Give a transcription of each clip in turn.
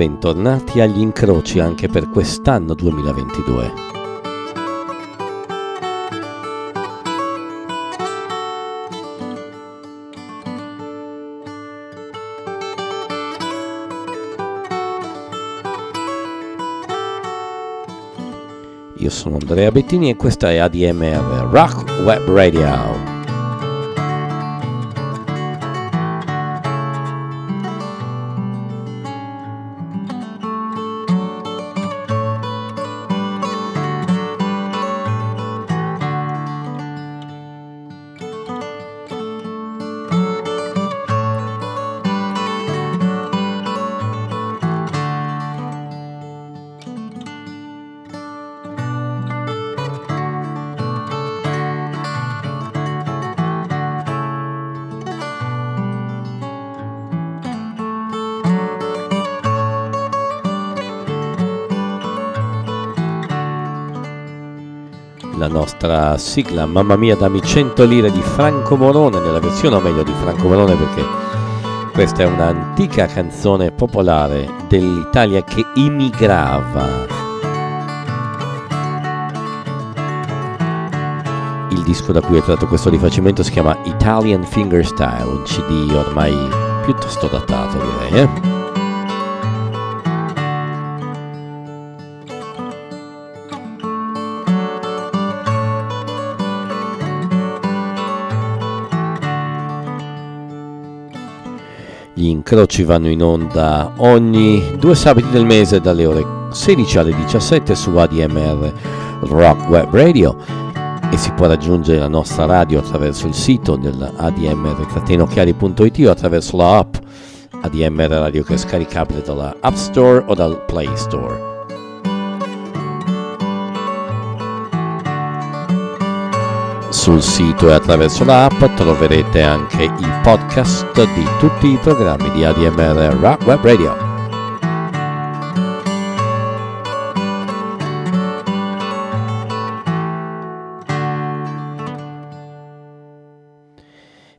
bentornati agli incroci anche per quest'anno 2022. Io sono Andrea Bettini e questa è ADMR Rock Web Radio. Sigla Mamma mia dammi 100 lire di Franco Morone nella versione o meglio di Franco Morone perché questa è un'antica canzone popolare dell'Italia che immigrava. Il disco da cui è tratto questo rifacimento si chiama Italian Fingerstyle, un CD ormai piuttosto datato direi. Eh? Incroci vanno in onda ogni due sabati del mese dalle ore 16 alle 17 su ADMR Rock Web Radio e si può raggiungere la nostra radio attraverso il sito dell'admr-chiari.it o attraverso la app ADMR Radio che è scaricabile dalla App Store o dal Play Store. Sul sito e attraverso l'app troverete anche i podcast di tutti i programmi di ADMR Rock Web Radio.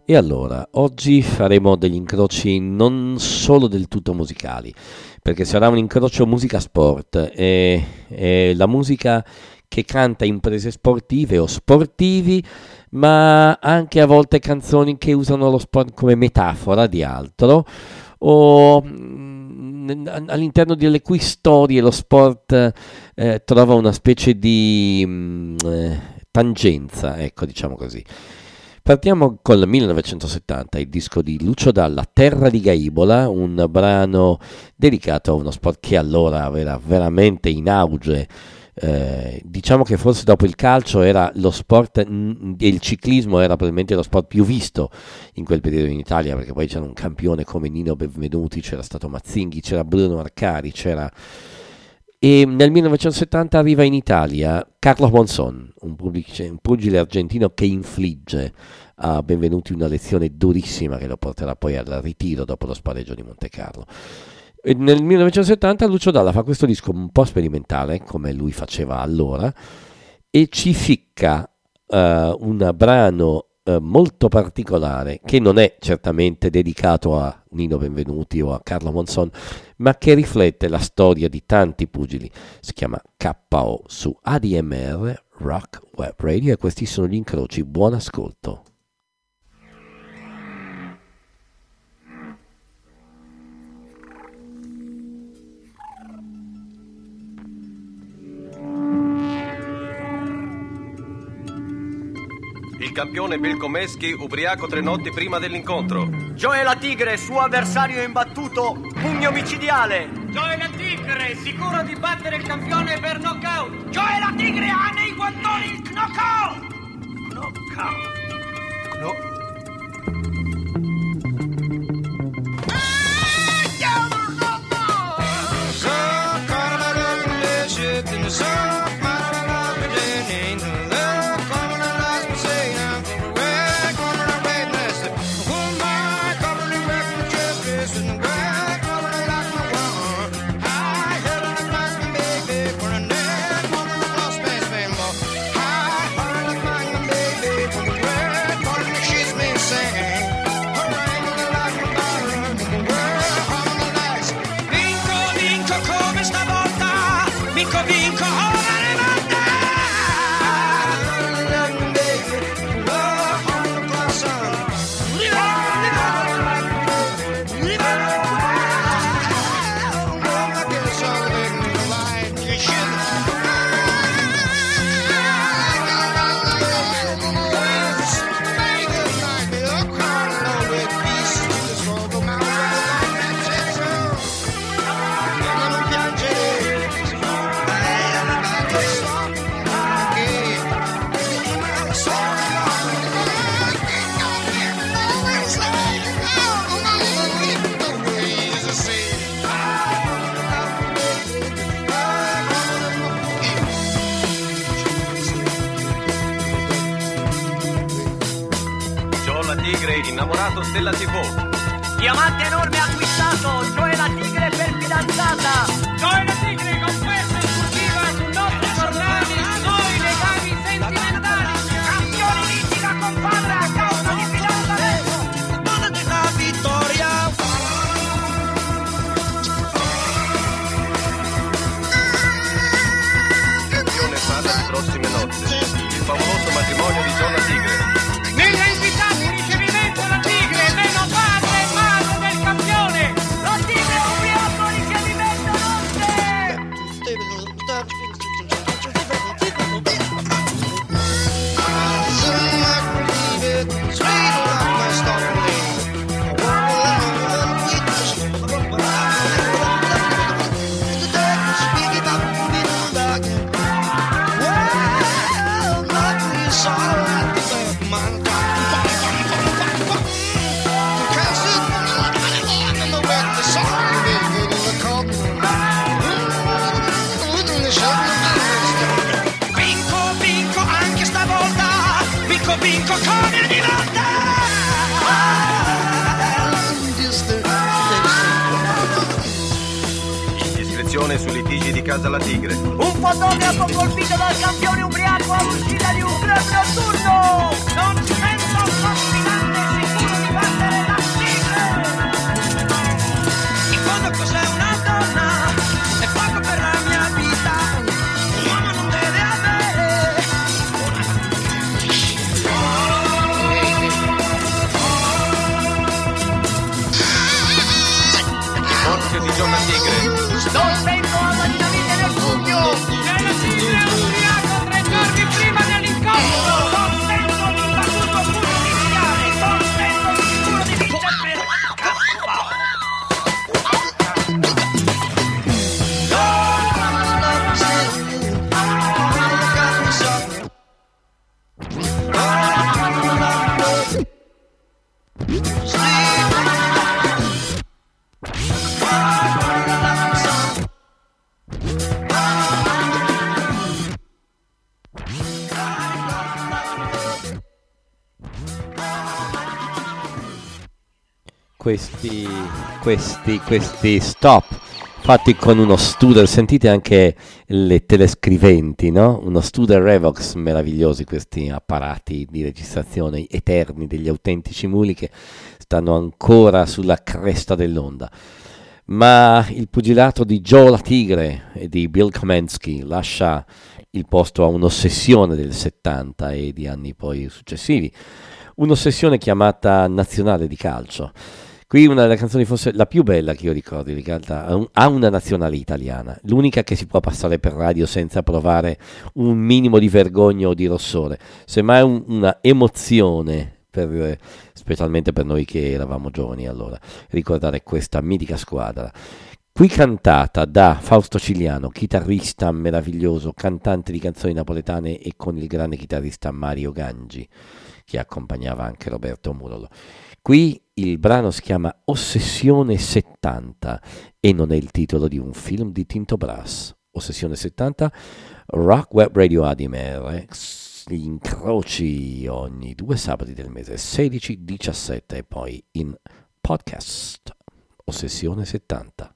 E allora, oggi faremo degli incroci non solo del tutto musicali, perché sarà un incrocio musica-sport e, e la musica che canta imprese sportive o sportivi, ma anche a volte canzoni che usano lo sport come metafora di altro o mm, all'interno delle cui storie lo sport eh, trova una specie di mh, mm, eh, tangenza, ecco diciamo così. Partiamo col 1970, il disco di Lucio Dalla, Terra di Gaibola, un brano dedicato a uno sport che allora era veramente in auge eh, diciamo che forse dopo il calcio era lo sport e il ciclismo era probabilmente lo sport più visto in quel periodo in Italia perché poi c'era un campione come Nino Benvenuti, c'era stato Mazzinghi, c'era Bruno Arcari, c'era... E nel 1970 arriva in Italia Carlos Monzon, un, un pugile argentino che infligge a Benvenuti una lezione durissima che lo porterà poi al ritiro dopo lo spareggio di Monte Carlo. E nel 1970 Lucio Dalla fa questo disco un po' sperimentale, come lui faceva allora, e ci ficca uh, un brano uh, molto particolare, che non è certamente dedicato a Nino Benvenuti o a Carlo Monson, ma che riflette la storia di tanti pugili. Si chiama KO su ADMR Rock Web Radio e questi sono gli incroci. Buon ascolto. Il campione Bill Komesky ubriaco tre notti prima dell'incontro. Joe la Tigre, suo avversario imbattuto, pugno micidiale. Joe la Tigre, sicuro di battere il campione per knockout. Joe la Tigre ha nei guantoni il knockout. Knockout. No. sun. Candela Diamante no casa la tigre. Un fotografo colpito dal campione ubriaco all'uscita di un club notturno. Questi, questi stop fatti con uno Studer, sentite anche le telescriventi, no? Uno Studer Revox meravigliosi questi apparati di registrazione eterni degli autentici muli che stanno ancora sulla cresta dell'onda. Ma il pugilato di Joe la Tigre e di Bill Kamensky lascia il posto a un'ossessione del 70 e di anni poi successivi, un'ossessione chiamata Nazionale di Calcio. Qui una delle canzoni forse la più bella che io ricordi, in realtà, ha un- ha una nazionale italiana, l'unica che si può passare per radio senza provare un minimo di vergogna o di rossore, semmai un- una emozione, per, specialmente per noi che eravamo giovani allora, ricordare questa mitica squadra. Qui cantata da Fausto Cigliano, chitarrista meraviglioso, cantante di canzoni napoletane e con il grande chitarrista Mario Gangi, che accompagnava anche Roberto Murolo. Qui il brano si chiama Ossessione 70 e non è il titolo di un film di Tinto Brass. Ossessione 70, Rock Web Radio Adimer, gli incroci ogni due sabati del mese, 16, 17 e poi in podcast. Ossessione 70.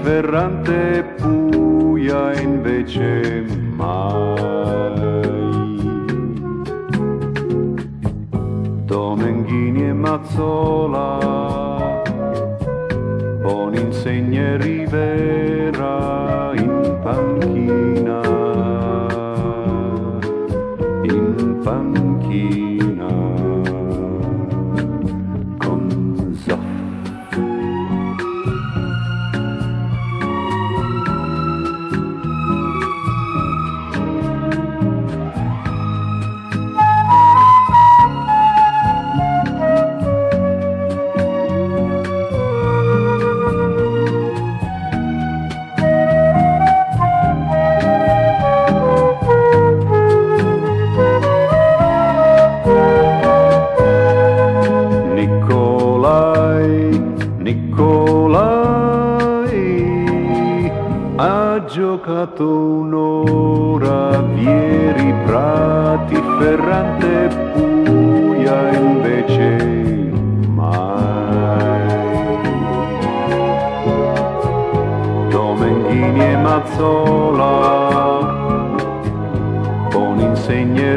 Ferrante e invece mai. Domenghini e Mazzola, Boninsegne e Rivera Mazzola con insegne e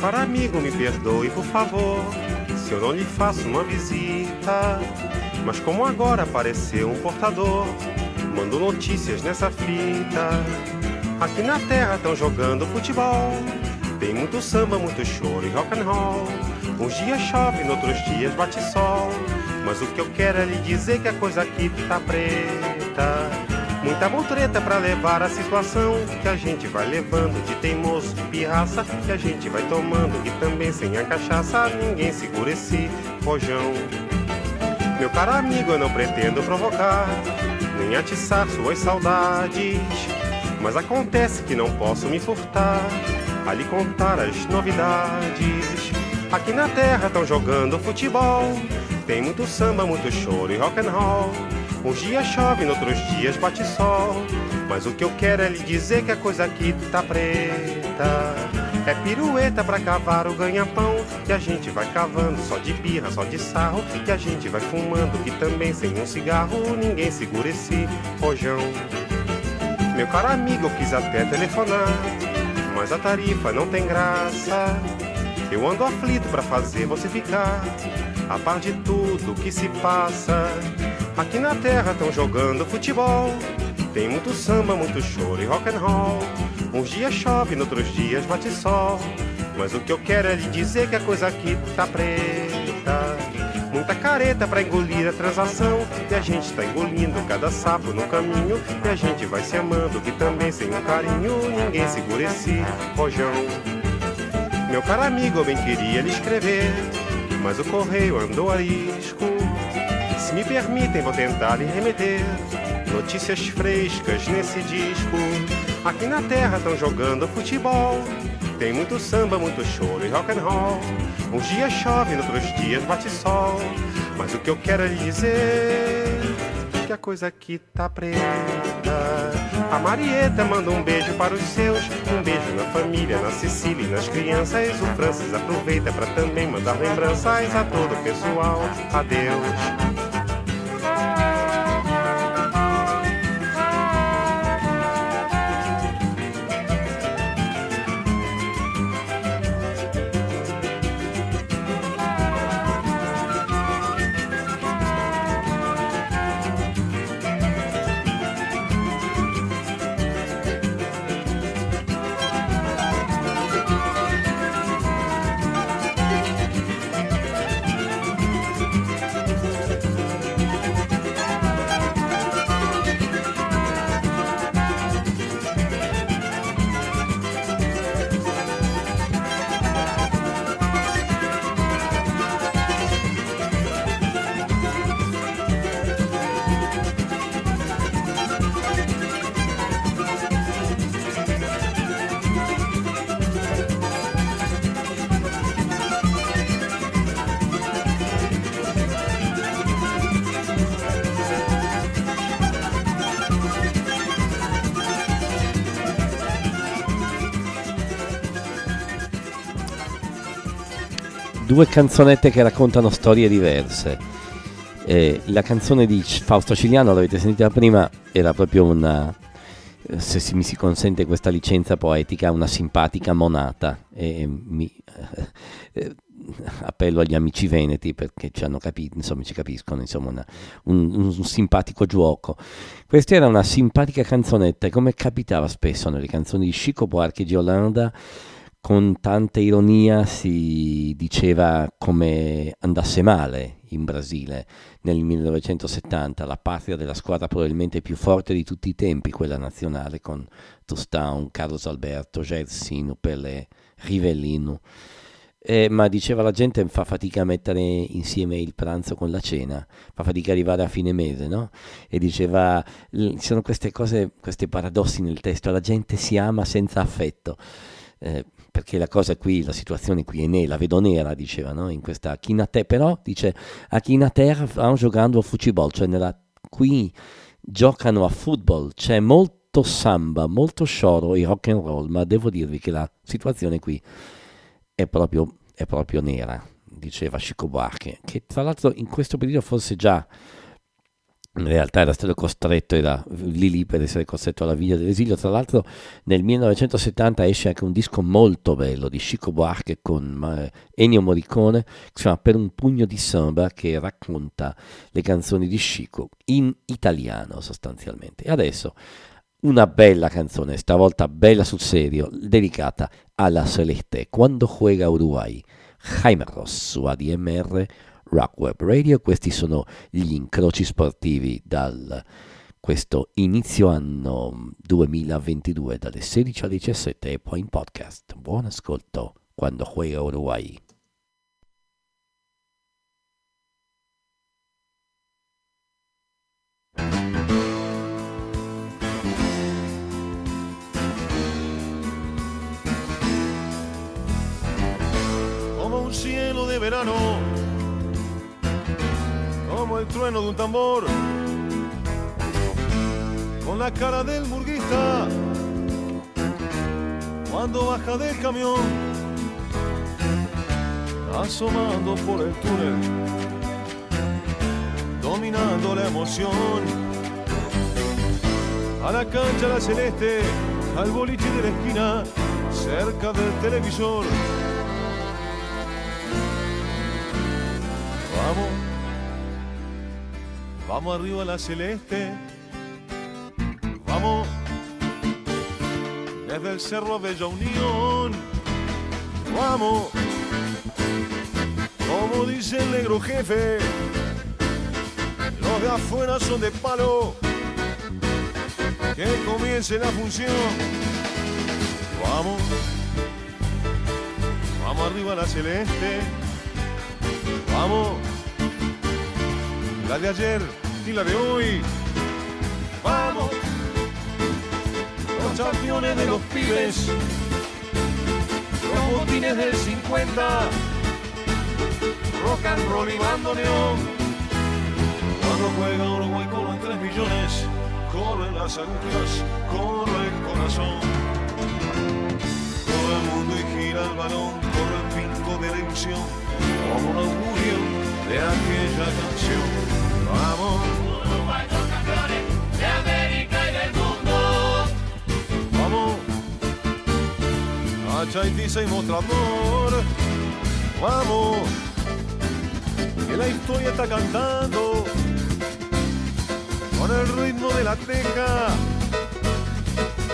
Caro amigo, me perdoe, por favor, se eu não lhe faço uma visita. Mas como agora apareceu um portador, mando notícias nessa fita. Aqui na terra estão jogando futebol. Tem muito samba, muito choro e rock and roll. Uns dias chove, noutros dias bate sol. Mas o que eu quero é lhe dizer que a coisa aqui tá preta. Muita mutreta pra levar a situação que a gente vai levando de teimoso, de pirraça, que a gente vai tomando e também sem a cachaça ninguém segura esse rojão. Meu caro amigo, eu não pretendo provocar, nem atiçar suas saudades, mas acontece que não posso me furtar a lhe contar as novidades. Aqui na terra estão jogando futebol, tem muito samba, muito choro e rock and roll. Uns dias chove, noutros dias bate sol. Mas o que eu quero é lhe dizer que a coisa aqui tá preta. É pirueta pra cavar o ganha-pão. Que a gente vai cavando só de birra, só de sarro. Que a gente vai fumando, que também sem um cigarro ninguém segura esse rojão. Meu caro amigo, eu quis até telefonar. Mas a tarifa não tem graça. Eu ando aflito pra fazer você ficar a par de tudo que se passa. Aqui na terra tão jogando futebol. Tem muito samba, muito choro e rock and roll. Uns dias chove, noutros dias bate sol. Mas o que eu quero é lhe dizer que a coisa aqui tá preta. Muita careta pra engolir a transação. E a gente tá engolindo cada sapo no caminho. E a gente vai se amando, que também sem um carinho ninguém segura esse rojão. Meu caro amigo, eu bem queria lhe escrever, mas o correio andou arisco. Me permitem, vou tentar lhe remeter notícias frescas nesse disco. Aqui na terra estão jogando futebol. Tem muito samba, muito choro e rock and roll. Uns dias chove, noutros dias bate sol. Mas o que eu quero é lhe dizer que a coisa aqui tá preta. A Marieta manda um beijo para os seus, um beijo na família, na Sicília e nas crianças. O Francis aproveita para também mandar lembranças a todo o pessoal. Adeus. Due canzonette che raccontano storie diverse. Eh, la canzone di Fausto Ciliano, l'avete sentita prima, era proprio una, se si, mi si consente questa licenza poetica, una simpatica monata. E mi, eh, appello agli amici veneti perché ci hanno capito, insomma ci capiscono, insomma una, un, un, simpatico gioco. Questa era una simpatica canzonetta come capitava spesso nelle canzoni di Chico Buarchi di Olanda, con tanta ironia si diceva come andasse male in Brasile nel 1970, la patria della squadra probabilmente più forte di tutti i tempi, quella nazionale, con Tostão, Carlos Alberto, Gersino, Pelé, Rivellino. Eh, ma diceva la gente fa fatica a mettere insieme il pranzo con la cena, fa fatica arrivare a fine mese, no? E diceva, ci sono queste cose, questi paradossi nel testo, la gente si ama senza affetto. Eh, perché la cosa qui, la situazione qui è nera, la vedo nera, diceva, no? in questa Chinate, però dice a Chinaterra stanno giocando a football, cioè nella, qui giocano a football, c'è molto samba, molto scioro e rock and roll, ma devo dirvi che la situazione qui è proprio, è proprio nera, diceva Chico Buarque, che tra l'altro in questo periodo forse già in realtà era stato costretto, era lì lì per essere costretto alla via dell'esilio. Tra l'altro nel 1970 esce anche un disco molto bello di Chico Buarque con Ennio Morricone, si chiama Per un pugno di samba, che racconta le canzoni di Chico in italiano sostanzialmente. E adesso una bella canzone, stavolta bella sul serio, dedicata alla Celeste, quando juega Uruguay. Jaime Ross su ADMR Rock Web Radio. Questi sono gli incroci sportivi dal questo inizio anno 2022 dalle 16 alle 17 e poi in podcast. Buon ascolto quando juega Uruguay. Como un cielo de verano como el trueno de un tambor, con la cara del murguista. Cuando baja del camión, asomando por el túnel, dominando la emoción. A la cancha la celeste, al boliche de la esquina, cerca del televisor. Vamos, vamos arriba a la celeste. Vamos, desde el cerro Bella Unión. Vamos, como dice el negro jefe, los de afuera son de palo. Que comience la función. Vamos, vamos arriba a la celeste. Vamos, la de ayer y la de hoy. Vamos, los campeones de los pibes, los botines del 50, rock and roll y bandoneón. Cuando juega Uruguay corren 3 millones, corren las agujas, corre el corazón. Corre el mundo y gira el balón, corre el pico de la ilusión, como un augurio de aquella canción. Vamos. Uruguay campeones de América y del mundo. Vamos a Mostrador. Vamos, que la historia está cantando con el ritmo de la teca,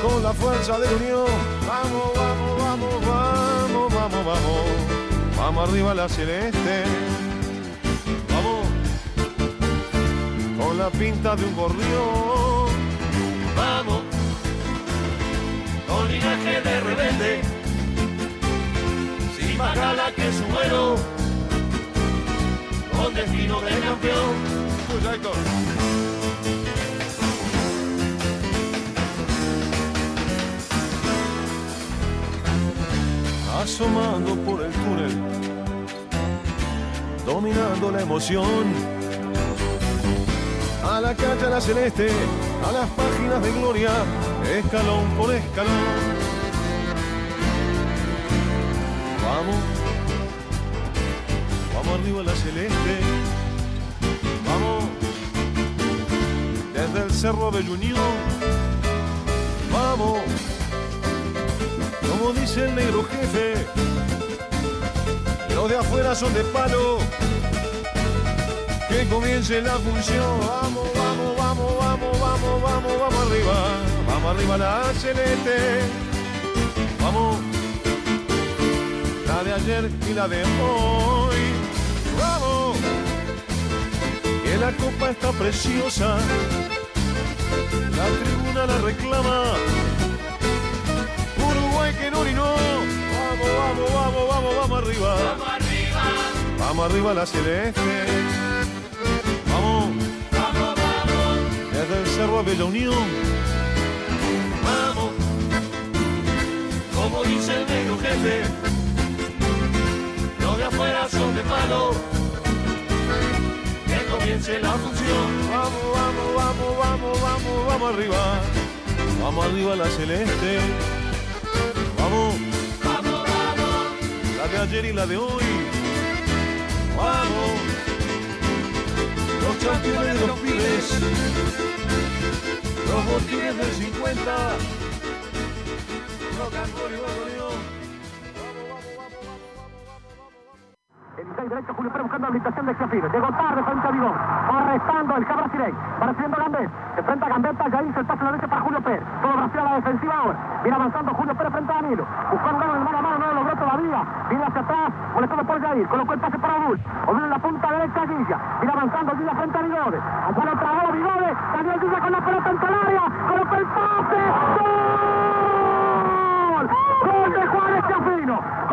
con la fuerza de la unión. Vamos, vamos, vamos, vamos, vamos, vamos. Vamos arriba la celeste. Con la pinta de un gorrión. Vamos, con linaje de rebelde, sin más gala que su vuelo, con destino de campeón. Héctor. Asomando por el túnel, dominando la emoción. A la calle a la celeste, a las páginas de gloria, escalón por escalón. Vamos, vamos arriba a la celeste. Vamos, desde el cerro de Unión. Vamos, como dice el negro jefe, los de afuera son de palo. Que comience la función. Vamos, vamos, vamos, vamos, vamos, vamos, vamos arriba. Vamos arriba la celeste. Vamos, la de ayer y la de hoy. Vamos que la copa está preciosa, la tribuna la reclama. Uruguay que no no, vamos, vamos, vamos, vamos, vamos arriba. Vamos arriba, Vamos arriba la celeste. Vamos, desde el cerro a Bella Unión. vamos, como dice el negro jefe, los de afuera son de palo. Que comience la función. Vamos, vamos, vamos, vamos, vamos, vamos arriba. Vamos arriba la celeste. Vamos, Vamos, vamos, la de ayer y la de hoy. Vamos, los campeones de los pibes, los botines del 50. Rock and roll 16 derecho, Julio Pérez buscando habilitación de Chiafino. Llegó tarde frente a Vigón. Arrestando el cabra Sirey. Va recibiendo Gambet. Enfrenta a Gambetta. Ya hizo el pase a la derecha para Julio Pérez. Todo Brasil a la defensiva ahora. Viene avanzando Julio Pérez frente a Danilo. Buscando un mano a mano. No lo logró todavía. Viene hacia atrás. Molestado por Jair. Colocó el pase para Bull. Obvió en la punta derecha a Guilla. Viene avanzando Guilla frente a Vigode. Allá lo trabó Vigode. Daniel Guilla con la pelota en área. Colocó el pase. ¡Gol! ¡Gol de Juárez Chafino!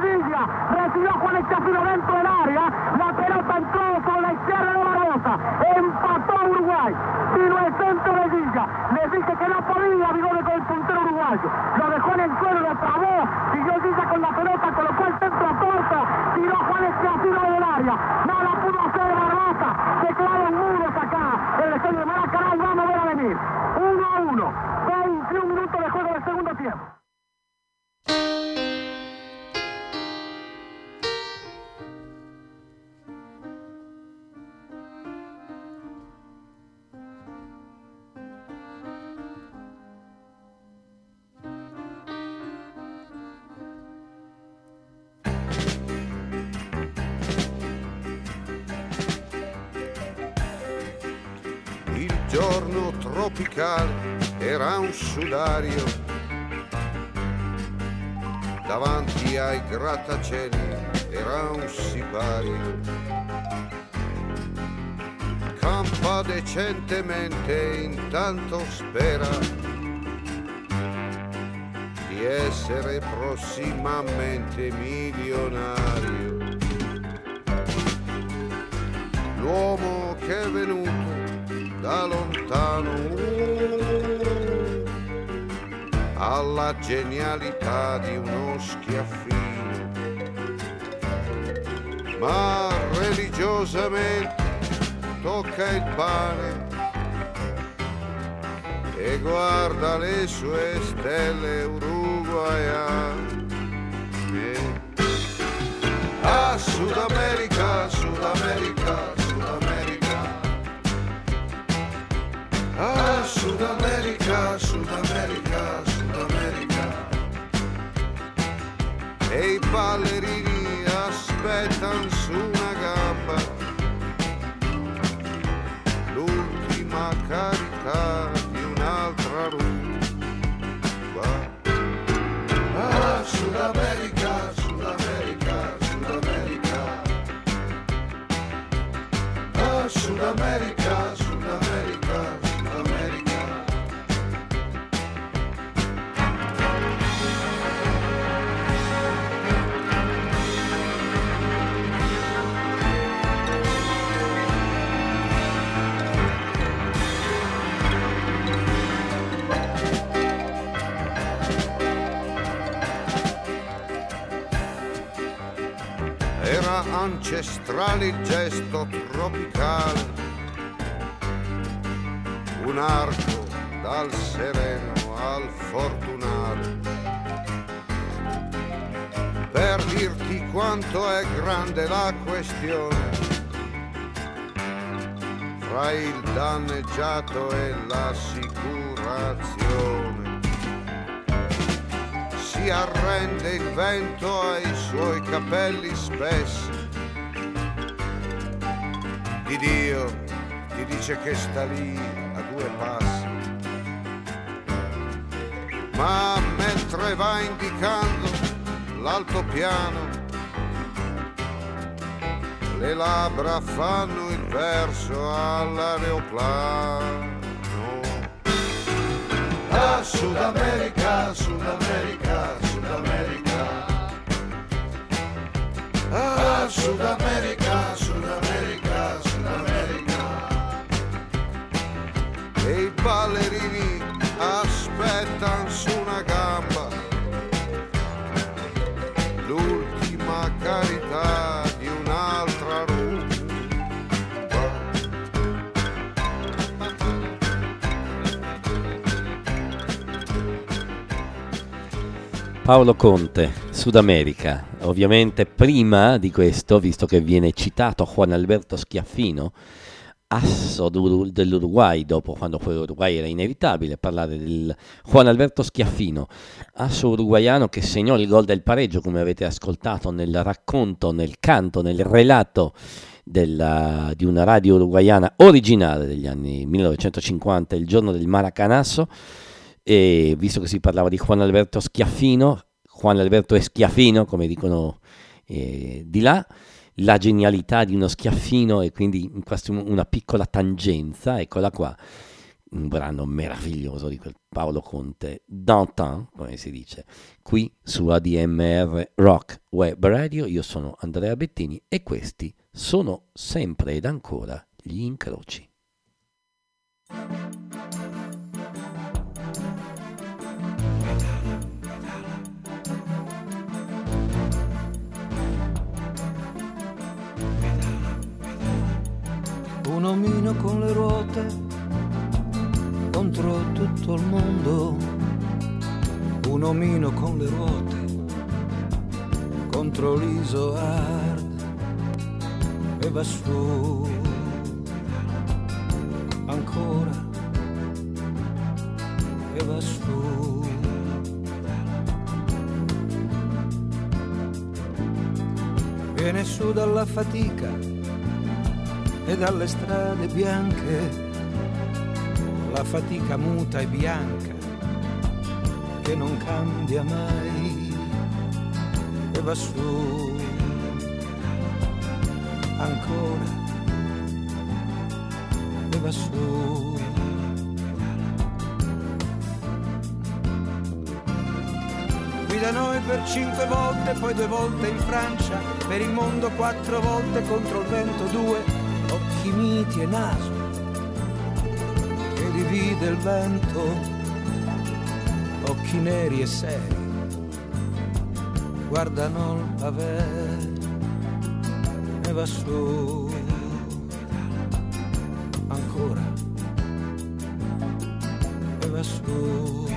Villa, recibió Juan Estafilo dentro del área, la pelota entró con la izquierda de Barbosa, empató Uruguay, vino el centro de Villa, le dije que no podía, Vigore con el puntero uruguayo, lo dejó en el suelo, lo trabó, siguió Villa con la pelota, colocó el centro a corto, tiró Juan Estafilo del área, no la pudo hacer Barbosa, se quedaron muros acá, el estadio de Maracaná vamos a ver a venir, 1 a 1, 21 minutos de juego del segundo tiempo. Sudario davanti ai grattacieli era un sipario. Campa decentemente intanto spera di essere prossimamente milionario. L'uomo che è venuto da lontano alla genialità di uno schiaffino, ma religiosamente tocca il pane e guarda le sue stelle uruguayane. A Sud America, Sud America, Sud America. Ah, Sud America, Sud America. E i ballerini aspettano su una gamba l'ultima carità di un'altra rumba. Ah, Sud America, Sud America, Sud America. Ah, Sud America, ancestrale gesto tropicale, un arco dal sereno al fortunale. Per dirti quanto è grande la questione fra il danneggiato e l'assicurazione si arrende il vento ai suoi capelli spessi. Di Dio ti dice che sta lì a due passi. Ma mentre va indicando l'altopiano, le labbra fanno il verso all'aeroplano. Ah, Sud America, Sud America, Sud America. Ah, Sud America, Sud America, ballerini aspettano su una gamba l'ultima carità di un'altra rumba. Paolo Conte, Sud America. Ovviamente prima di questo, visto che viene citato Juan Alberto Schiaffino, asso dell'Uruguay, dopo quando poi l'Uruguay era inevitabile parlare del Juan Alberto Schiaffino, asso uruguaiano che segnò il gol del pareggio, come avete ascoltato nel racconto, nel canto, nel relato della- di una radio uruguaiana originale degli anni 1950, il giorno del Maracanasso, e visto che si parlava di Juan Alberto Schiaffino, Juan Alberto Schiaffino, come dicono eh, di là, la genialità di uno Schiaffino e quindi una piccola tangenza, eccola qua, un brano meraviglioso di quel Paolo Conte, Dantin, come si dice, qui su ADMR Rock Web Radio, io sono Andrea Bettini e questi sono sempre ed ancora gli incroci. Un omino con le ruote contro tutto il mondo, un omino con le ruote contro l'iso hard e va su ancora e va su. Viene su dalla fatica e dalle strade bianche la fatica muta e bianca che non cambia mai e va su ancora e va su. Qui da noi per cinque volte, poi due volte in Francia, per il mondo quattro volte contro il vento due, occhi miti e naso che divide il vento, occhi neri e seri, guardano il pavè e va su. Ancora. E va su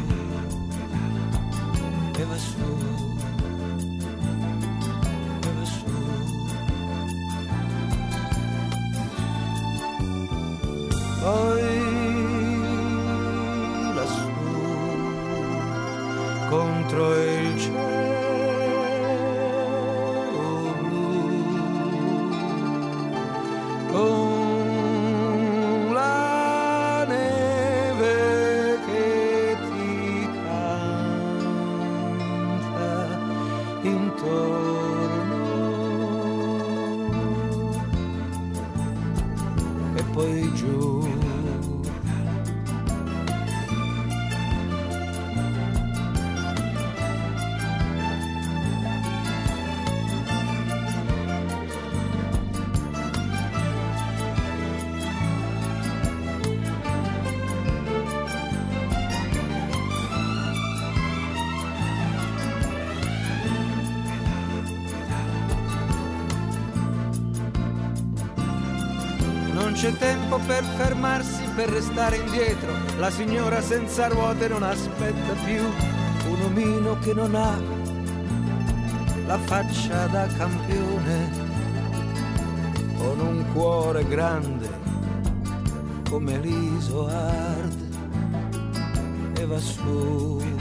tempo per fermarsi, per restare indietro. La signora senza ruote non aspetta più un omino che non ha la faccia da campione, con un cuore grande come l'iso hard e va su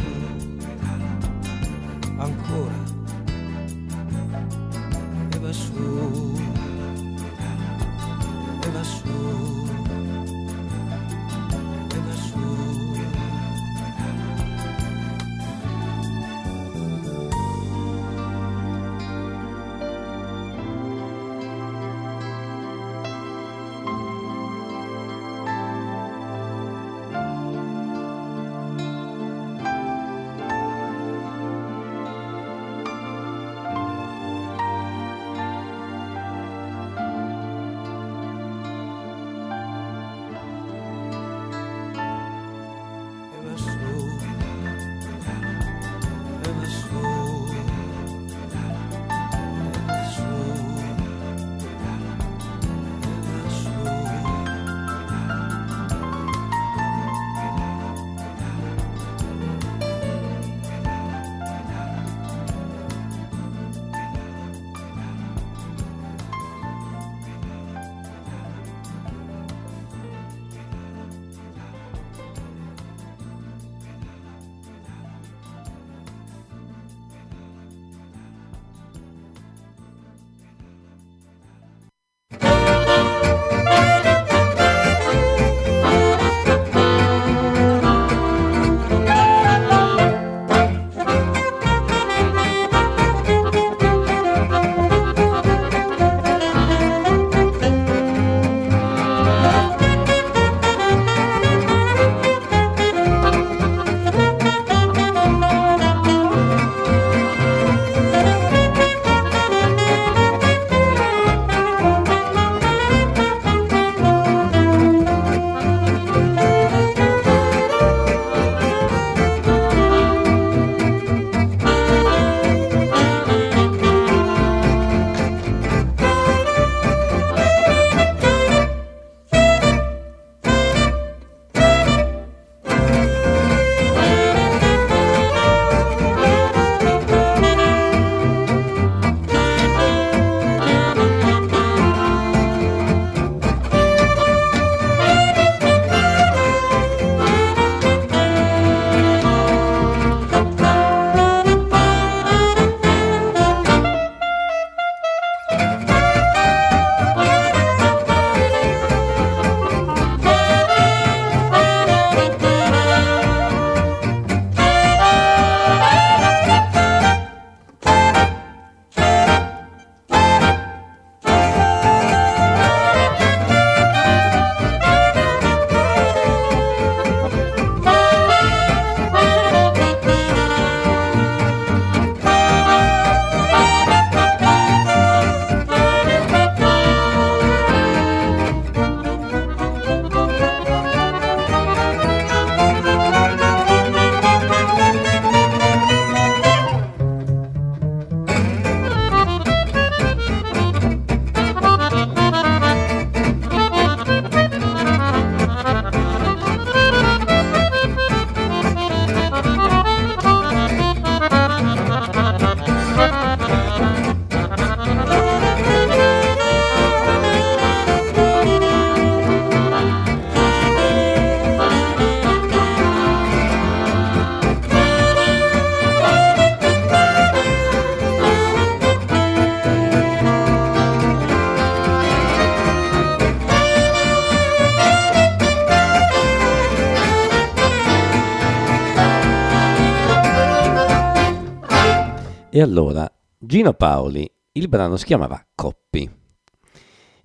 Allora, Gino Paoli, il brano si chiamava Coppi.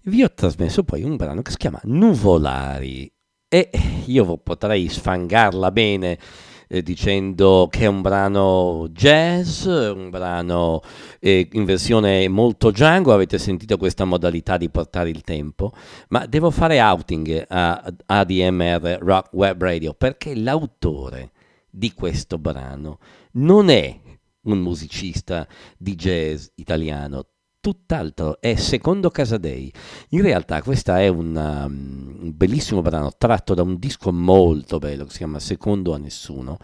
Vi ho trasmesso poi un brano che si chiama Nuvolari e io potrei sfangarla bene eh, dicendo che è un brano jazz, un brano eh, in versione molto Django, avete sentito questa modalità di portare il tempo, ma devo fare outing a ADMR Rock Web Radio perché l'autore di questo brano non è un musicista di jazz italiano, tutt'altro, è Secondo Casadei. In realtà questo è un, um, un bellissimo brano tratto da un disco molto bello che si chiama Secondo a Nessuno,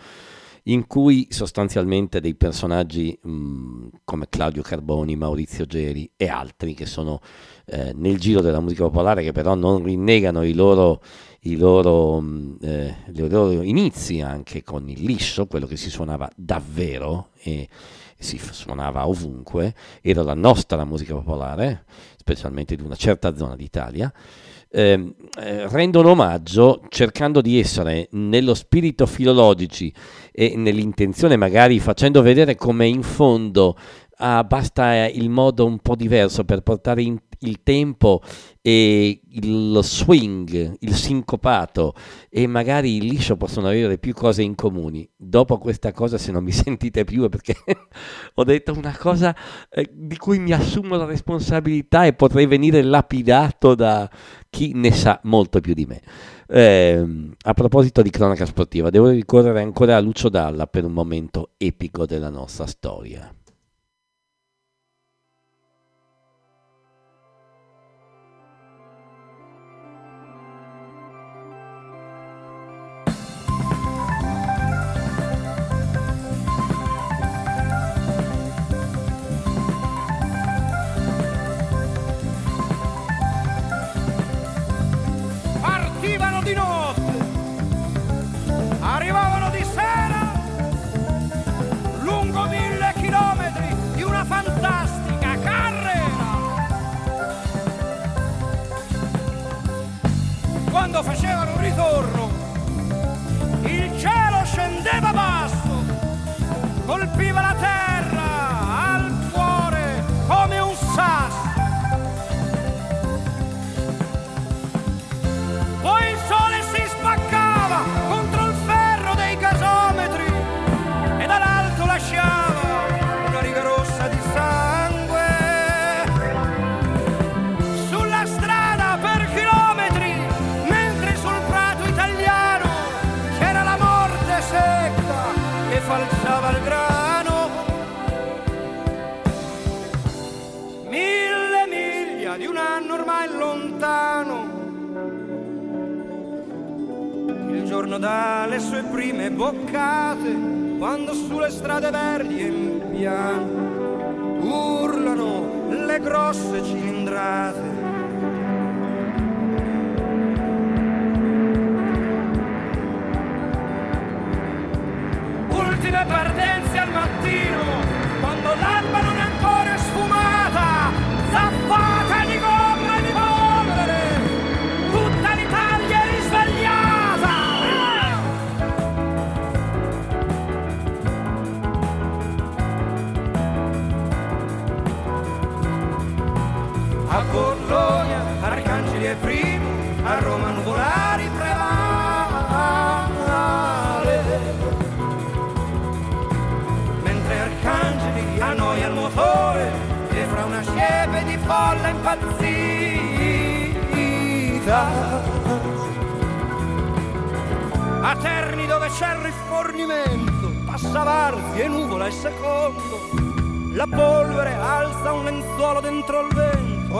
in cui sostanzialmente dei personaggi mh, come Claudio Carboni, Maurizio Geri e altri che sono eh, nel giro della musica popolare che però non rinnegano i loro, i loro, mh, eh, i loro inizi anche con il liscio, quello che si suonava davvero e si suonava ovunque, era la nostra musica popolare, specialmente di una certa zona d'Italia, eh, eh, rendono omaggio cercando di essere nello spirito filologici e nell'intenzione magari facendo vedere come in fondo ah, basta il modo un po' diverso per portare in, il tempo e il swing, il sincopato e magari il liscio possono avere più cose in comuni. Dopo questa cosa, se non mi sentite più, è perché ho detto una cosa eh, di cui mi assumo la responsabilità e potrei venire lapidato da chi ne sa molto più di me. Eh, a proposito di cronaca sportiva, devo ricorrere ancora a Lucio Dalla per un momento epico della nostra storia.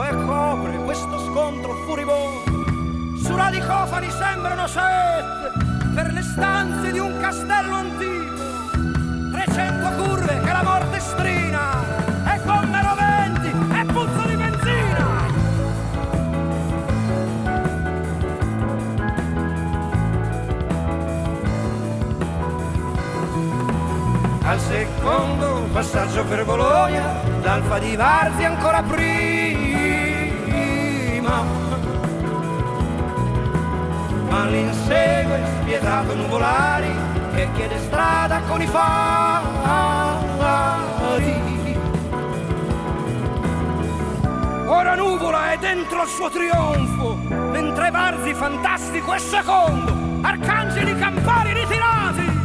E copre questo scontro furibondo. Su radicofani sembrano saette per le stanze di un castello antico. 300 curve che la morte strina e gomme roventi e puzza di benzina. Al secondo passaggio per Bologna, l'Alfa di Varzi ancora prima. ma l'insegue spietato nuvolari che chiede strada con i fari. Ora nuvola è dentro il suo trionfo, mentre Varzi fantastico è secondo, arcangeli campari ritirati,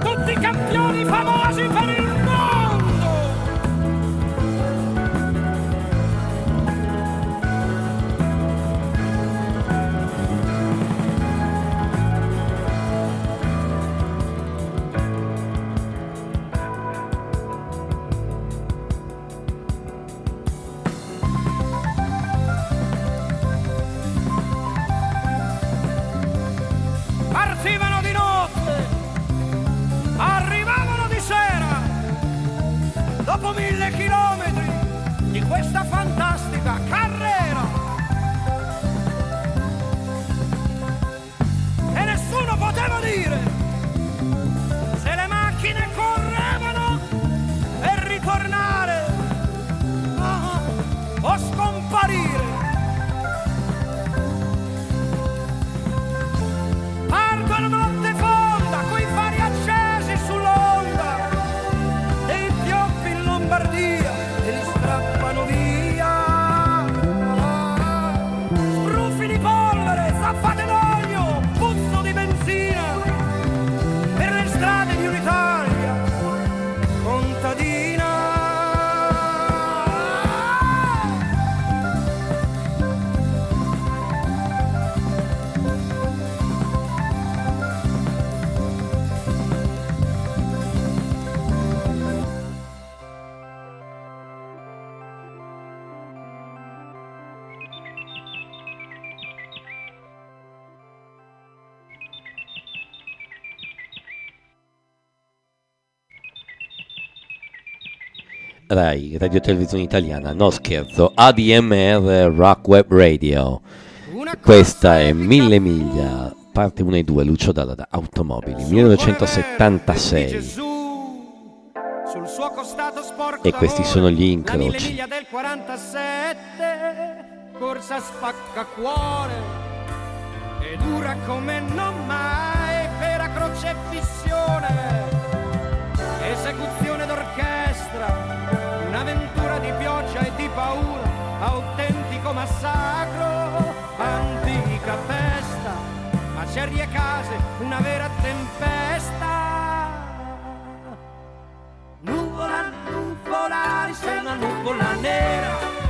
tutti campioni famosi per il Rai, Radio Televisione Italiana, no scherzo, ADMR Rock Web Radio. Questa è Mille Miglia, parte 1 e 2, Lucio Dalla da Automobili, 1976. Sul suo costato sporco E questi sono gli La incroci. miglia del 47 Corsa spacca cuore E dura come non mai Per crocefissione Esecuzione d'orchestra paura Autentico massacro Antica festa Macerie e case Una vera tempesta. Nuvola, nuvolari, sei una nuvola nera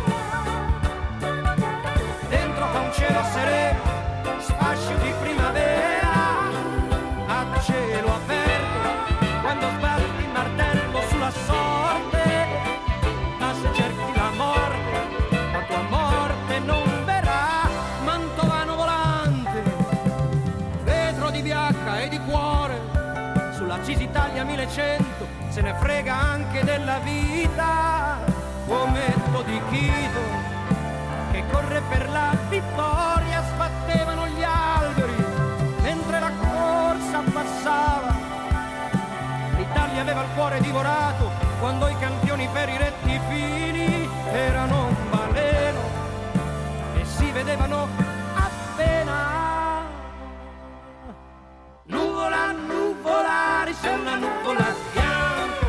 1100 se ne frega anche della vita fumetto di Chito che corre per la vittoria sbattevano gli alberi mentre la corsa passava. l'Italia aveva il cuore divorato quando i campioni per i rettifini erano un baleno e si vedevano nuvolari, sei una nuvola bianca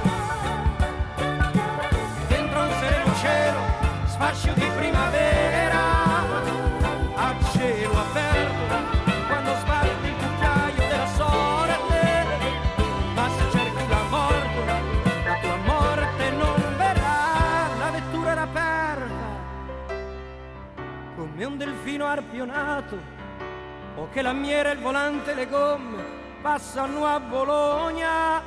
Dentro un sereno cielo, sfascio di primavera. A cielo aperto, quando sbatti il cucchiaio della sorte Ma se cerchi la morte, la tua morte non verrà. La vettura era aperta, come un delfino arpionato o che lamiera il volante le gomme passano a Bologna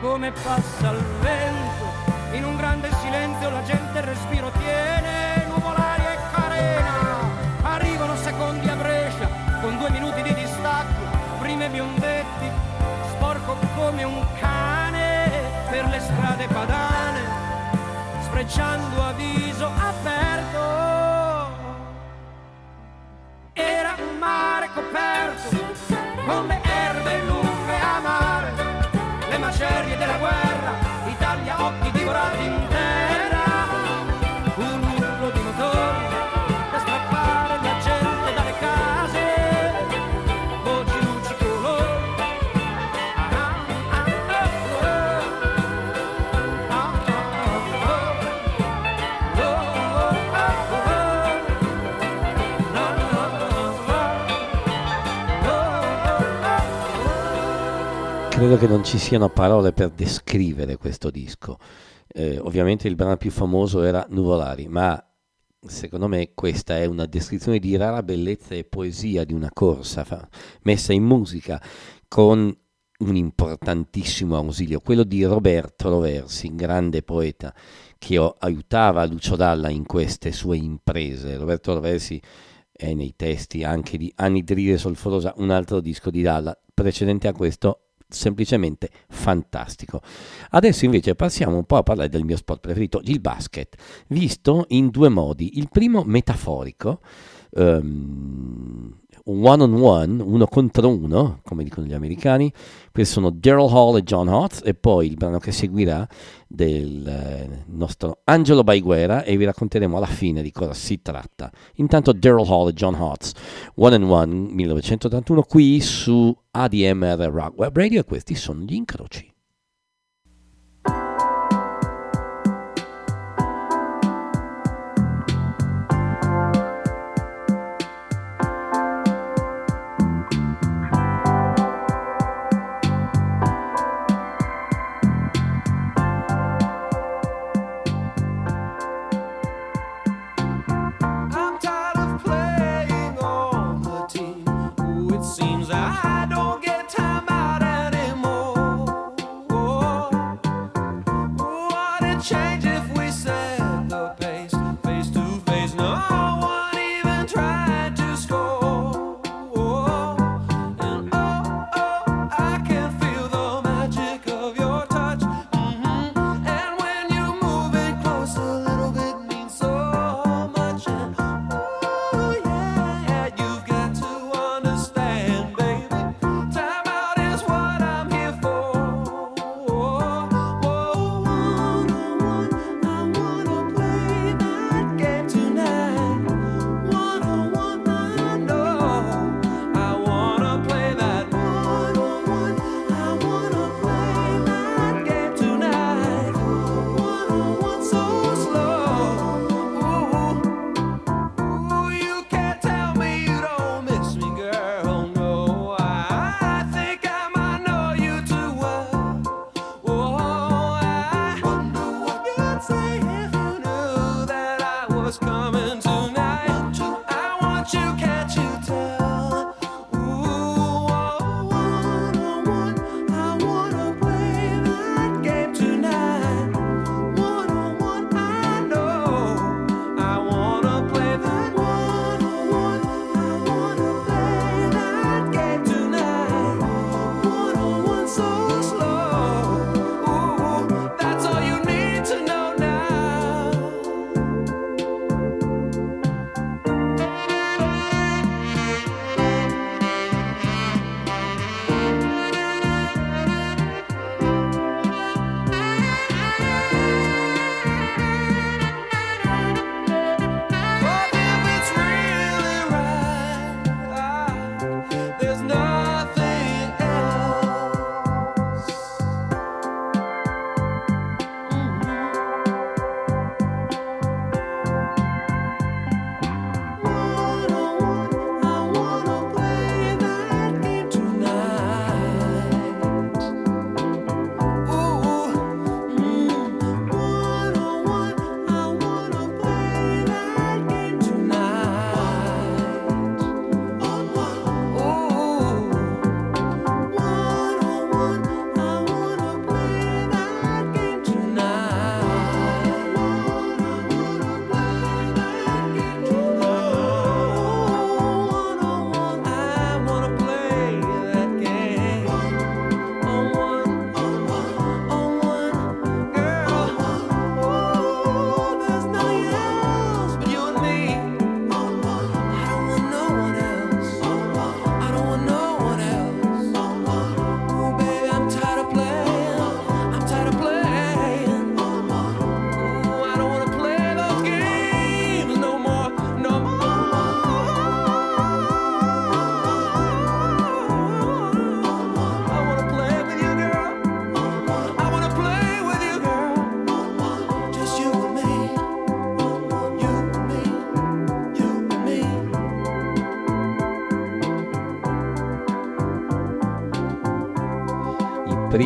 come passa il vento. In un grande silenzio la gente il respiro tiene nuvolari e carena. Arrivano secondi a Brescia con due minuti di distacco. Prime biondetti sporco come un cane per le strade padane sfrecciando a viso aperto. Era un mare coperto con credo che non ci siano parole per descrivere questo disco. Eh, ovviamente il brano più famoso era Nuvolari, ma secondo me questa è una descrizione di rara bellezza e poesia di una corsa fa- messa in musica con un importantissimo ausilio, quello di Roberto Roversi, grande poeta che aiutava Lucio Dalla in queste sue imprese. Roberto Roversi è nei testi anche di Anidride Solforosa, un altro disco di Dalla precedente a questo semplicemente fantastico. Adesso invece passiamo un po' a parlare del mio sport preferito, il basket, visto in due modi. Il primo metaforico, um, one on one, uno contro uno, come dicono gli americani. Questi sono Daryl Hall e John Hotz e poi il brano che seguirà del eh, nostro Angelo Baiguera e vi racconteremo alla fine di cosa si tratta. Intanto Daryl Hall e John Hotz, One and One 1981 qui su ADMR Rock Web Radio e questi sono gli incroci.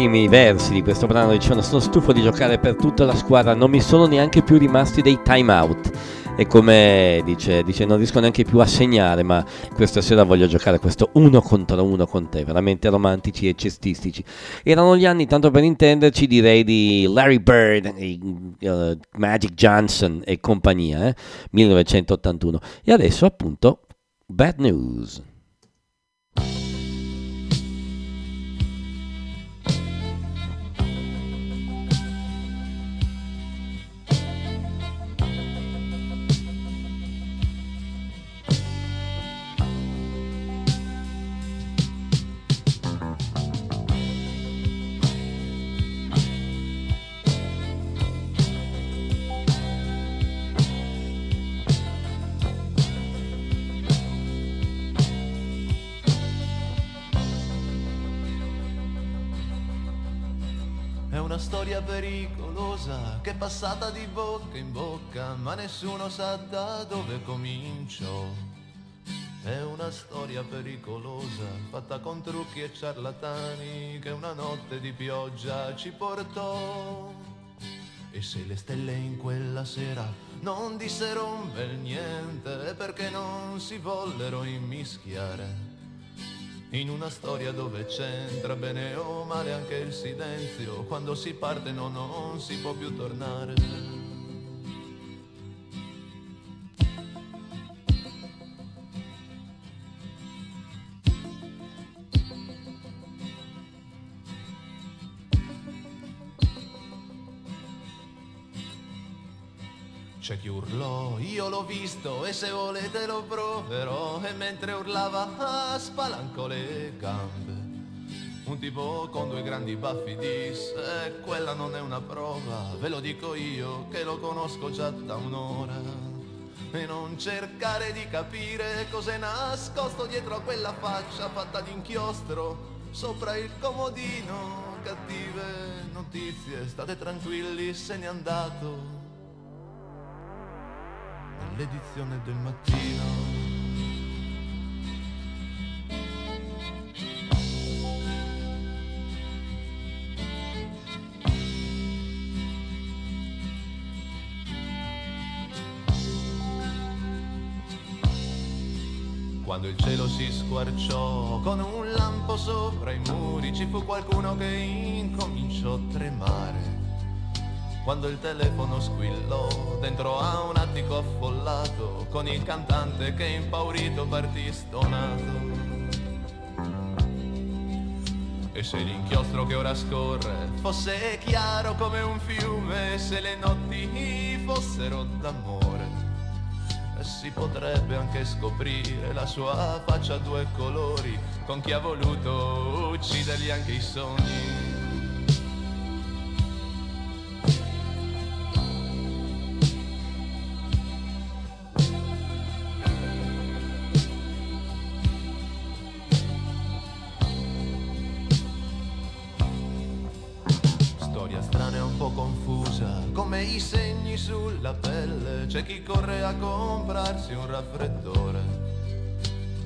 Primi versi di questo brano dicevano sono stufo di giocare per tutta la squadra, non mi sono neanche più rimasti dei time out. E come dice, dice non riesco neanche più a segnare, ma questa sera voglio giocare questo uno contro uno con te, veramente romantici e cestistici. Erano gli anni, tanto per intenderci, direi di Larry Bird, di, uh, Magic Johnson e compagnia, eh? 1981. E adesso appunto Bad News. Che è passata di bocca in bocca, ma nessuno sa da dove cominciò. È una storia pericolosa, fatta con trucchi e ciarlatani, che una notte di pioggia ci portò. E se le stelle in quella sera non dissero un bel niente, è perché non si vollero immischiare. In una storia dove c'entra bene o male anche il silenzio, quando si parte no, non si può più tornare. Urlò, io l'ho visto e se volete lo proverò e mentre urlava ah, spalancò le gambe. Un tipo con due grandi baffi disse quella non è una prova, ve lo dico io che lo conosco già da un'ora. E non cercare di capire cos'è nascosto dietro a quella faccia fatta di inchiostro sopra il comodino. Cattive notizie, state tranquilli, se n'è andato l'edizione del mattino. Quando il cielo si squarciò con un lampo sopra i muri, ci fu qualcuno che incominciò a tremare. Quando il telefono squillò dentro a un attico affollato con il cantante che impaurito partì stonato. E se l'inchiostro che ora scorre fosse chiaro come un fiume, se le notti fossero d'amore, si potrebbe anche scoprire la sua faccia a due colori con chi ha voluto uccidergli anche i sogni. Chi corre a comprarsi un raffreddore.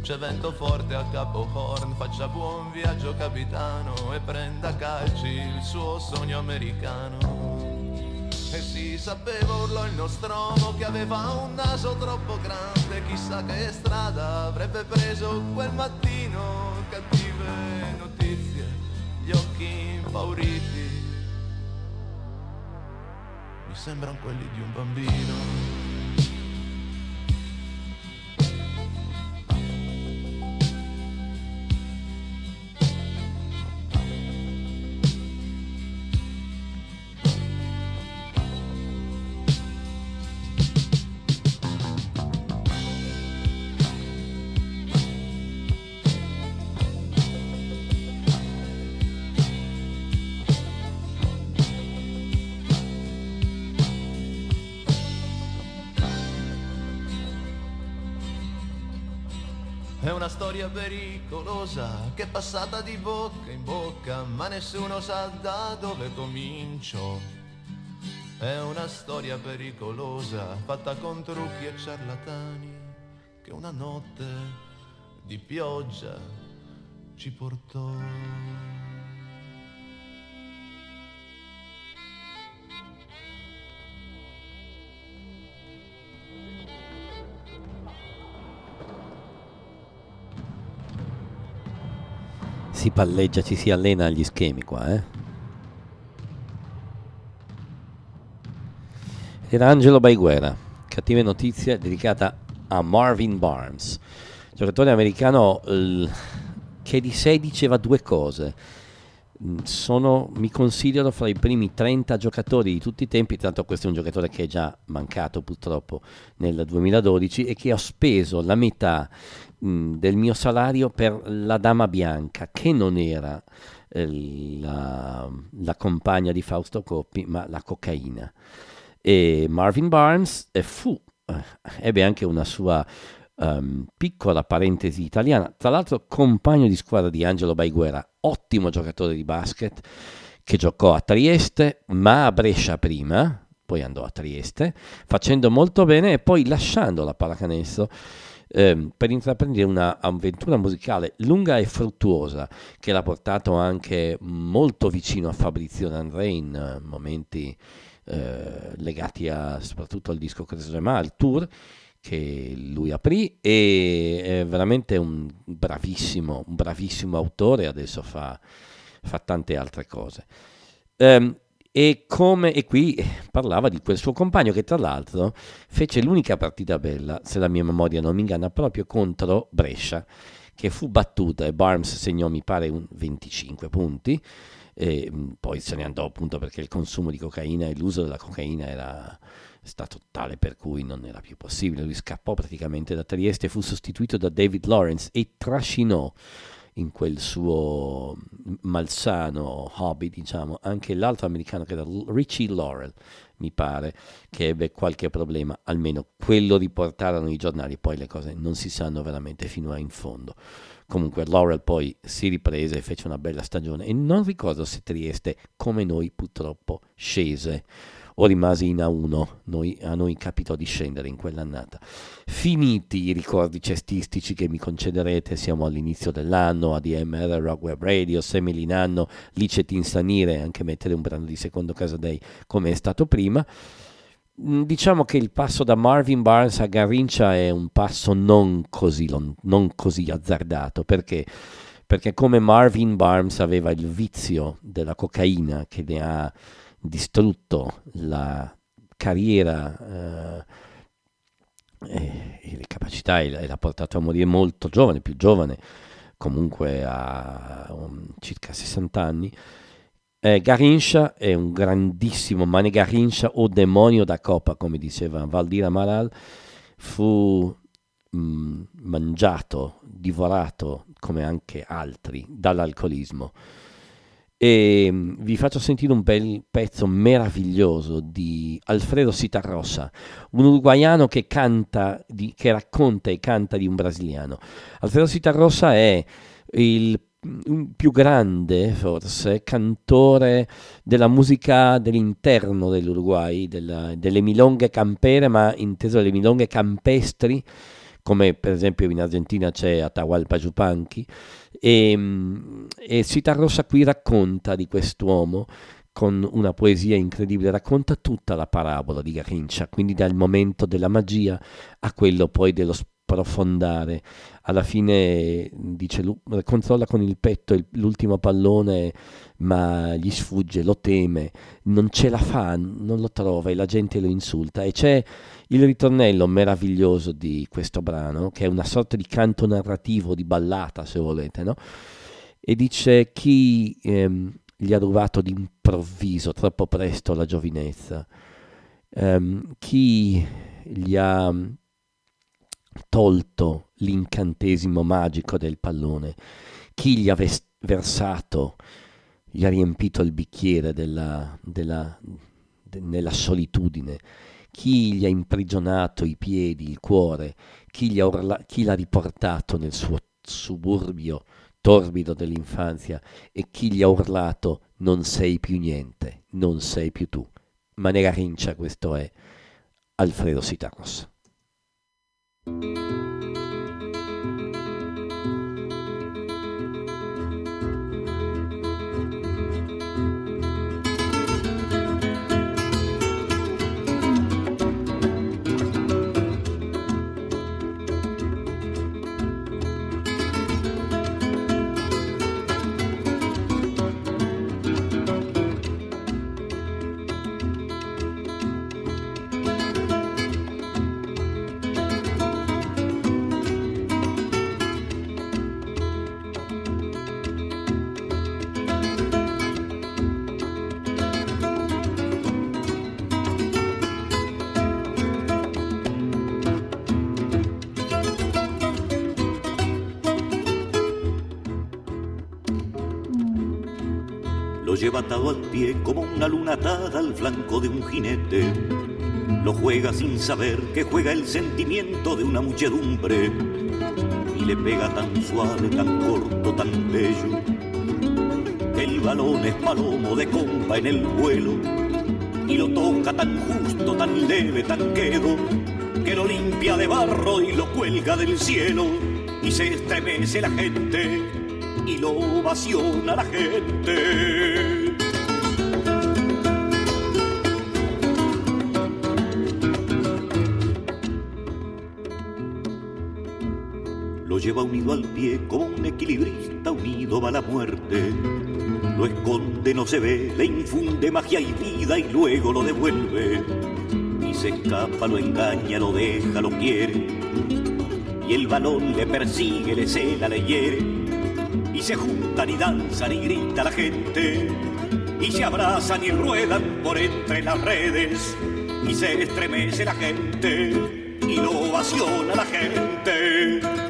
C'è vento forte a Capo Horn, faccia buon viaggio capitano e prenda calci il suo sogno americano. E si sapeva urlò il nostromo che aveva un naso troppo grande, chissà che strada avrebbe preso quel mattino. Cattive notizie, gli occhi impauriti, mi sembrano quelli di un bambino. Pericolosa che è passata di bocca in bocca, ma nessuno sa da dove cominciò. È una storia pericolosa fatta con trucchi e ciarlatani che una notte di pioggia ci portò. Si palleggia, ci si allena agli schemi qua, eh. Era Angelo Baiguera, cattive notizie dedicata a Marvin Barnes, giocatore americano che di sé diceva due cose. Mm, Sono, mi considero fra i primi 30 giocatori di tutti i tempi, tanto questo è un giocatore che è già mancato purtroppo nel 2012 e che ho speso la metà mh, del mio salario per la dama bianca, che non era eh, la, la compagna di Fausto Coppi, ma la cocaina. E Marvin Barnes eh, fu, ebbe anche una sua ehm, piccola parentesi italiana, tra l'altro compagno di squadra di Angelo Baiguera, ottimo giocatore di basket, che giocò a Trieste, ma a Brescia prima, poi andò a Trieste, facendo molto bene e poi lasciando la pallacanestro ehm, per intraprendere un'avventura musicale lunga e fruttuosa che l'ha portato anche molto vicino a Fabrizio D'André in eh, momenti eh, legati a, soprattutto al disco Cresema, al tour che lui aprì e è veramente un bravissimo, un bravissimo autore, adesso fa, fa tante altre cose. Ehm, e, come, e qui parlava di quel suo compagno che tra l'altro fece l'unica partita bella, se la mia memoria non mi inganna, proprio contro Brescia, che fu battuta e Barnes segnò mi pare un 25 punti, e mh, poi se ne andò appunto perché il consumo di cocaina e l'uso della cocaina era stato tale per cui non era più possibile. Lui scappò praticamente da Trieste, fu sostituito da David Lawrence e trascinò in quel suo malsano hobby, diciamo, anche l'altro americano che era Richie Laurel, mi pare, che ebbe qualche problema, almeno quello riportarono i giornali, poi le cose non si sanno veramente fino a in fondo. Comunque Laurel poi si riprese e fece una bella stagione e non ricordo se Trieste, come noi purtroppo, scese o rimase in A1, noi, a noi capitò di scendere in quell'annata. Finiti i ricordi cestistici che mi concederete, siamo all'inizio dell'anno, ADMR, Rock Web Radio, Semilinanno, licet insanire, anche mettere un brano di secondo Casa Day come è stato prima. Mm, Diciamo che il passo da Marvin Barnes a Garrincia è un passo non così, non così azzardato, perché? Perché come Marvin Barnes aveva il vizio della cocaina che ne ha distrutto la carriera eh, e, e le capacità e, l'ha portato a morire molto giovane, più giovane, comunque a um, circa 60 anni. Eh, Garrincha è un grandissimo Mane Garrincha o demonio da copa, come diceva Valdir Amaral, fu mh, mangiato, divorato, come anche altri, dall'alcolismo. E mh, vi faccio sentire un bel pezzo meraviglioso di Alfredo Citarrosa, un uruguaiano che canta, di- che racconta e canta di un brasiliano. Alfredo Citarrosa è il un più grande, forse, cantore della musica dell'interno dell'Uruguay, della- delle milonghe campere, ma inteso le milonghe campestri, come per esempio in Argentina c'è Atahualpa Yupanqui, e, mm, e Citarrosa qui racconta di quest'uomo con una poesia incredibile, racconta tutta la parabola di Garrincha, quindi dal momento della magia a quello poi dello sprofondare. Alla fine dice, controlla con il petto l'ultimo pallone, ma gli sfugge, lo teme, non ce la fa, non lo trova e la gente lo insulta. E c'è il ritornello meraviglioso di questo brano, che è una sorta di canto narrativo, di ballata, se volete, no? E dice chi ehm, gli ha rubato d'improvviso, troppo presto, la giovinezza, Ehm, chi gli ha tolto l'incantesimo magico del pallone, chi gli ha ves- versato, gli ha riempito il bicchiere della, della- de- nella solitudine, chi gli ha imprigionato i piedi, il cuore, chi, urla- chi l'ha riportato nel suo suburbio torbido dell'infanzia e chi gli ha urlato non sei più niente, non sei più tu. Ma nella rincia questo è Alfredo Citarros. Lo lleva atado al pie como una luna atada al flanco de un jinete. Lo juega sin saber que juega el sentimiento de una muchedumbre. Y le pega tan suave, tan corto, tan bello. El balón es palomo de compa en el vuelo. Y lo toca tan justo, tan leve, tan quedo. Que lo limpia de barro y lo cuelga del cielo. Y se estremece la gente y lo ovaciona la gente. Lleva unido al pie como un equilibrista unido va la muerte. Lo esconde, no se ve, le infunde magia y vida y luego lo devuelve. Y se escapa, lo engaña, lo deja, lo quiere. Y el balón le persigue, le cela, le hiere y se juntan y danzan y grita la gente y se abrazan y ruedan por entre las redes y se estremece la gente y lo ovaciona la gente.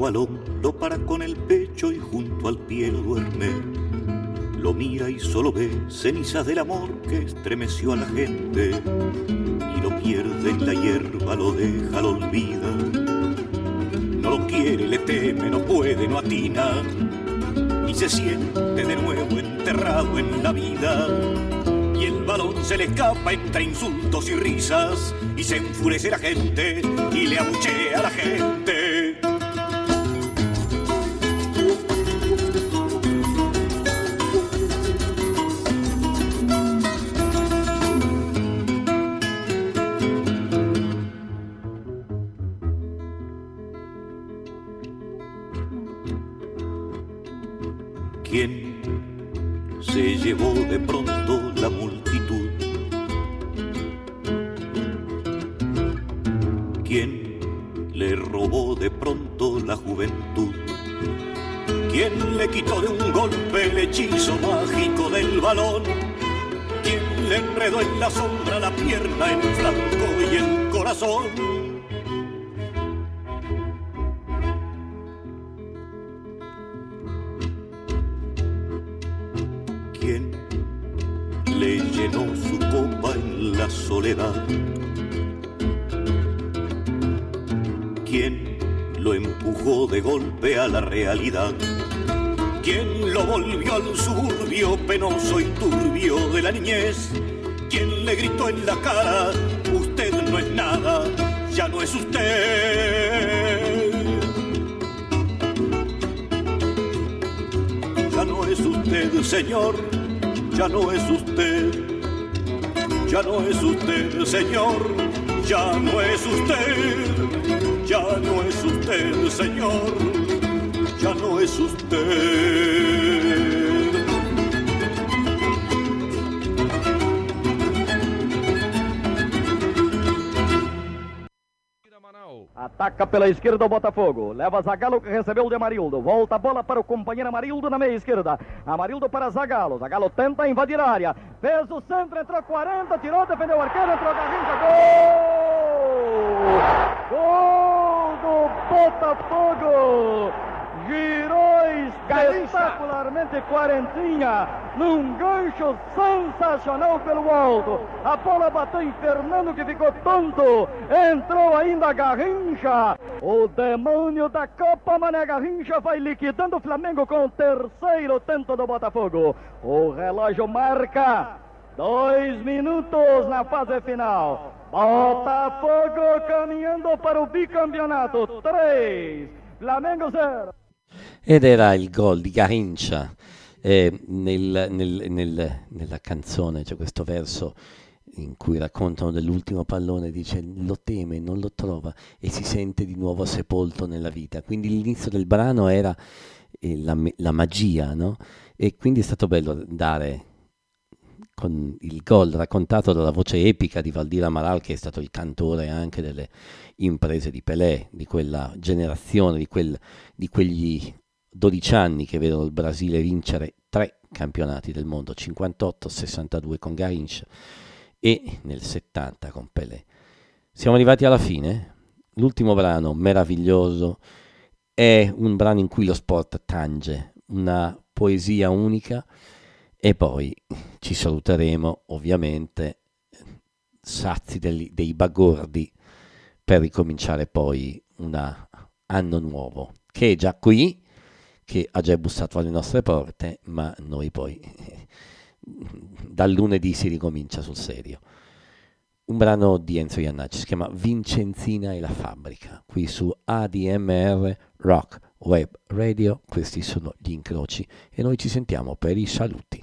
Balón lo para con el pecho y junto al pie lo duerme. Lo mira y solo ve cenizas del amor que estremeció a la gente. Y lo pierde en la hierba, lo deja, lo olvida. No lo quiere, le teme, no puede, no atina. Y se siente de nuevo enterrado en la vida. Y el balón se le escapa entre insultos y risas. Y se enfurece la gente y le abuchea a la gente. Pela esquerda o Botafogo. Leva Zagalo que recebeu de Amarildo. Volta a bola para o companheiro Amarildo na meia esquerda. Amarildo para Zagalo. Zagalo tenta invadir a área. Fez o centro, entrou 40, tirou, defendeu o arqueiro, entrou Garrincha. Gol! Gol do Botafogo! Girou espetacularmente Quarentinha num gancho sensacional pelo alto. A bola bateu em Fernando que ficou tonto. Entrou ainda Garrincha. O demônio da Copa Mané Garrincha vai liquidando o Flamengo com o terceiro tento do Botafogo. O relógio marca dois minutos na fase final. Botafogo caminhando para o bicampeonato. Três. Flamengo zero. Ed era il gol di Garincia. Eh, nel- nel- nel- nella canzone c'è questo verso in cui raccontano dell'ultimo pallone, dice lo teme, non lo trova e si sente di nuovo sepolto nella vita. Quindi l'inizio del brano era eh, la, la magia, no? E quindi è stato bello dare con il gol raccontato dalla voce epica di Valdira Amaral, che è stato il cantore anche delle imprese di Pelé, di quella generazione, di, quel- di quegli 12 anni che vedono il Brasile vincere tre campionati del mondo, 58, 62 con Garrincha e nel 70 con Pelé. Siamo arrivati alla fine. L'ultimo brano meraviglioso è un brano in cui lo sport tange, una poesia unica e poi ci saluteremo ovviamente sazi degli- dei bagordi per ricominciare poi un anno nuovo che è già qui, che ha già bussato alle nostre porte, ma noi poi dal lunedì si ricomincia sul serio. Un brano di Enzo Iannacci si chiama Vincenzina e la fabbrica, qui su ADMR Rock Web Radio, questi sono gli incroci e noi ci sentiamo per i saluti.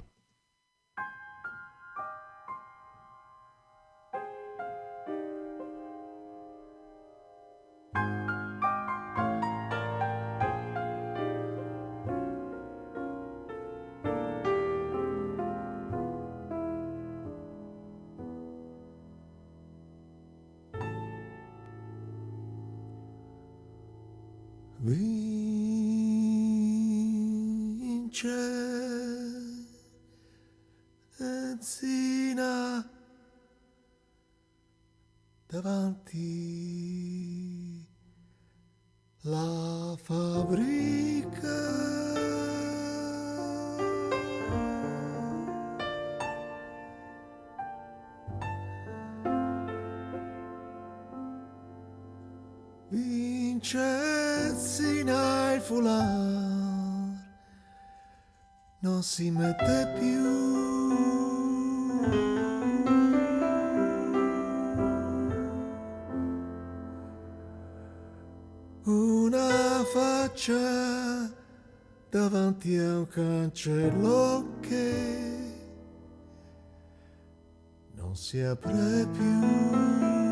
Non si mette più una faccia davanti a un cancello che non si apre più.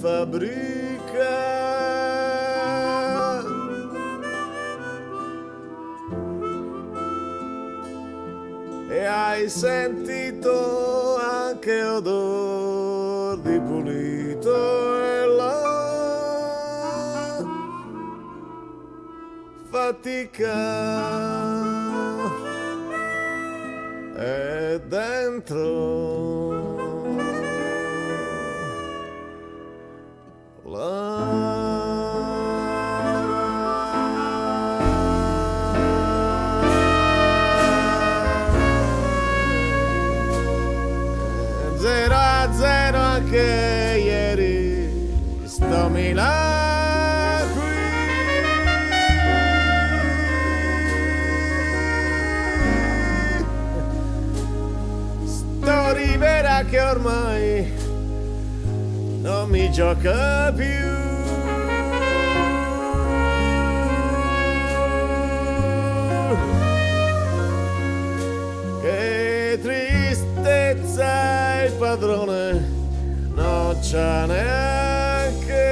Fabbrica. E hai sentito anche odor di pulito e la fatica. È dentro gioca più. Che tristezza il padrone non c'ha neanche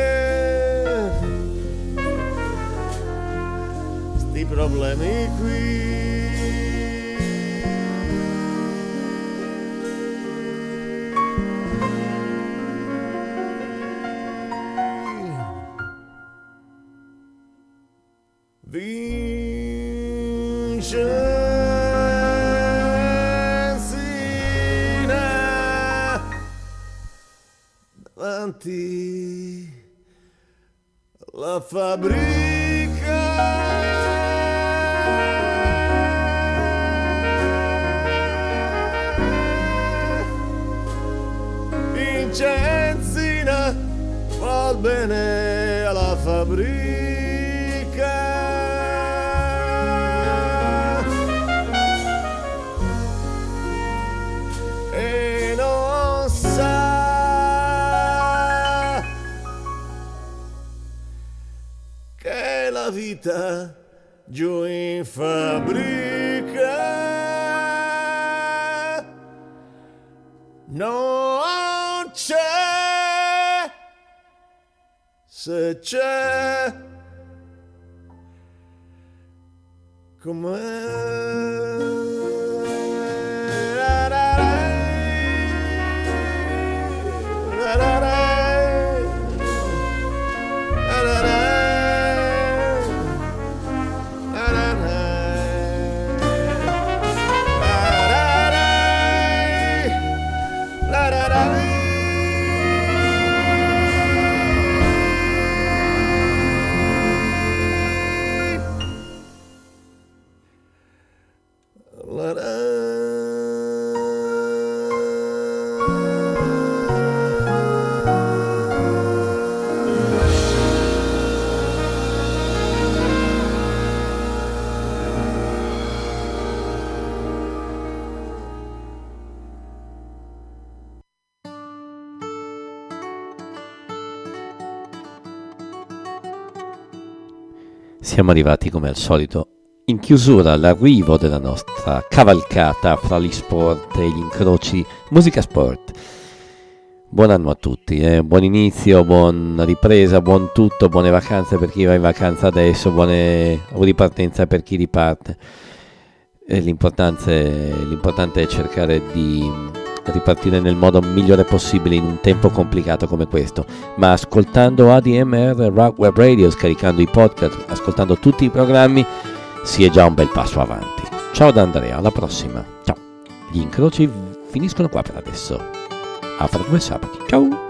sti problemi qui. Vincenzina davanti alla fabbrica vita giù in fabbrica. Non c'è se c'è Siamo arrivati come al solito in chiusura all'arrivo della nostra cavalcata fra gli sport e gli incroci musica sport. Buon anno a tutti, eh? buon inizio, buona ripresa, buon tutto, buone vacanze per chi va in vacanza adesso, buone ripartenza per chi riparte. E l'importante, l'importante è cercare di ripartire nel modo migliore possibile in un tempo complicato come questo, ma ascoltando ADMR Rock Web Radio, scaricando i podcast, ascoltando tutti i programmi, si è già un bel passo avanti. Ciao da Andrea, alla prossima. Ciao. Gli incroci finiscono qua per adesso. A fra due sabati. Ciao.